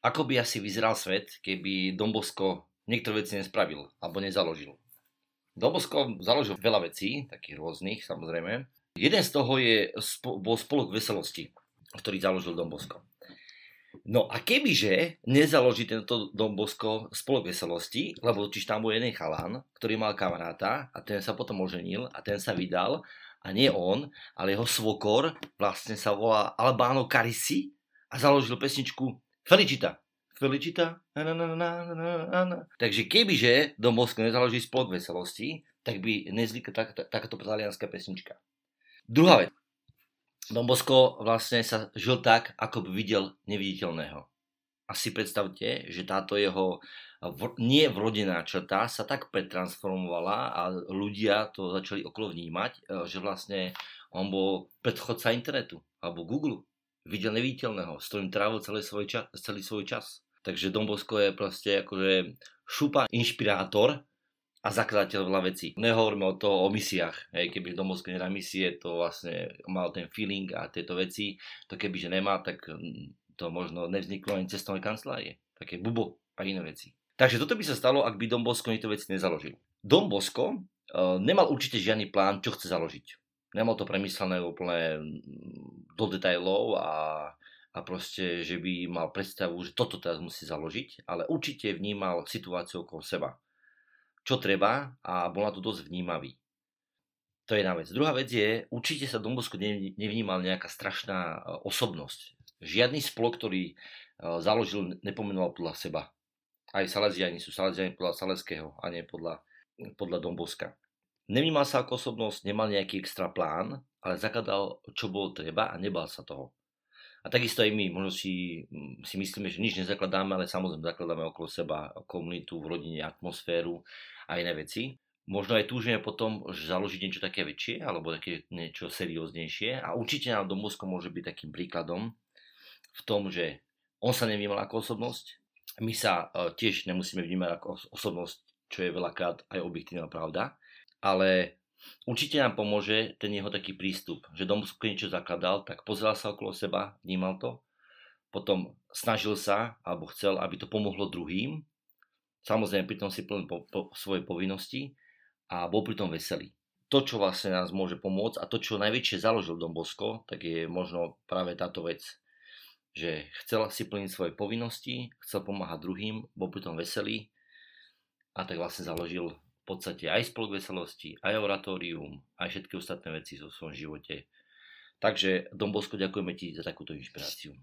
Ako by asi vyzeral svet, keby Dombosko niektoré veci nespravil alebo nezaložil? Dombosko založil veľa vecí, takých rôznych samozrejme. Jeden z toho je, bol spolok veselosti, ktorý založil Dombosko. No a kebyže nezaloží tento Dombosko spolok veselosti, lebo totiž tam bol jeden chalán, ktorý mal kamaráta a ten sa potom oženil a ten sa vydal a nie on, ale jeho svokor vlastne sa volá Albano Carisi a založil pesničku Felicita. Felicita. Na, na, na. Takže kebyže do Moskvy nezaloží spolok veselosti, tak by nezvykla tak, tak, takáto talianská pesnička. Druhá vec. Don Bosco vlastne sa žil tak, ako by videl neviditeľného. A si predstavte, že táto jeho nie vrodená črta sa tak pretransformovala a ľudia to začali okolo vnímať, e, že vlastne on bol predchodca internetu alebo Google. Videl neviditeľného, s ktorým trávil celý svoj čas. Celý svoj čas. Takže Don Bosco je proste akože šupa inšpirátor a zakladateľ veľa vecí. Nehovoríme o toho o misiách. Hej, keby Don Bosco na misie, to vlastne mal ten feeling a tieto veci. To keby že nemá, tak mm, to možno nevzniklo ani cestovnej kancelárie. Také bubo a iné veci. Takže toto by sa stalo, ak by Don Bosco tieto veci nezaložil. Don uh, nemal určite žiadny plán, čo chce založiť. Nemal to premyslené úplne do detailov a, a proste, že by mal predstavu, že toto teraz musí založiť, ale určite vnímal situáciu okolo seba. Čo treba a bol na to dosť vnímavý. To je jedna vec. Druhá vec je, určite sa Don Bosco nevnímal nejaká strašná e, osobnosť. Žiadny spolok, ktorý e, založil, nepomenoval podľa seba aj Salesiani sú Salesiani podľa Saleského a nie podľa, podľa Domboska. Nevnímal sa ako osobnosť, nemal nejaký extra plán, ale zakladal, čo bolo treba a nebal sa toho. A takisto aj my, možno si, si myslíme, že nič nezakladáme, ale samozrejme zakladáme okolo seba komunitu, v rodine, atmosféru a iné veci. Možno aj túžime potom založiť niečo také väčšie, alebo také niečo serióznejšie. A určite nám Dombosko môže byť takým príkladom v tom, že on sa nevnímal ako osobnosť, my sa uh, tiež nemusíme vnímať ako osobnosť, čo je veľakrát aj objektívna pravda, ale určite nám pomôže ten jeho taký prístup, že dom niečo zakladal, tak pozeral sa okolo seba, vnímal to, potom snažil sa, alebo chcel, aby to pomohlo druhým, samozrejme pritom si plnil po, po, svoje povinnosti a bol pritom veselý. To, čo vlastne nás môže pomôcť a to, čo najväčšie založil Bosko, tak je možno práve táto vec že chcel si plniť svoje povinnosti, chcel pomáhať druhým, bol pritom veselý a tak vlastne založil v podstate aj spolok veselosti, aj oratórium, aj všetky ostatné veci vo svojom živote. Takže Dombosko, ďakujeme ti za takúto inšpiráciu.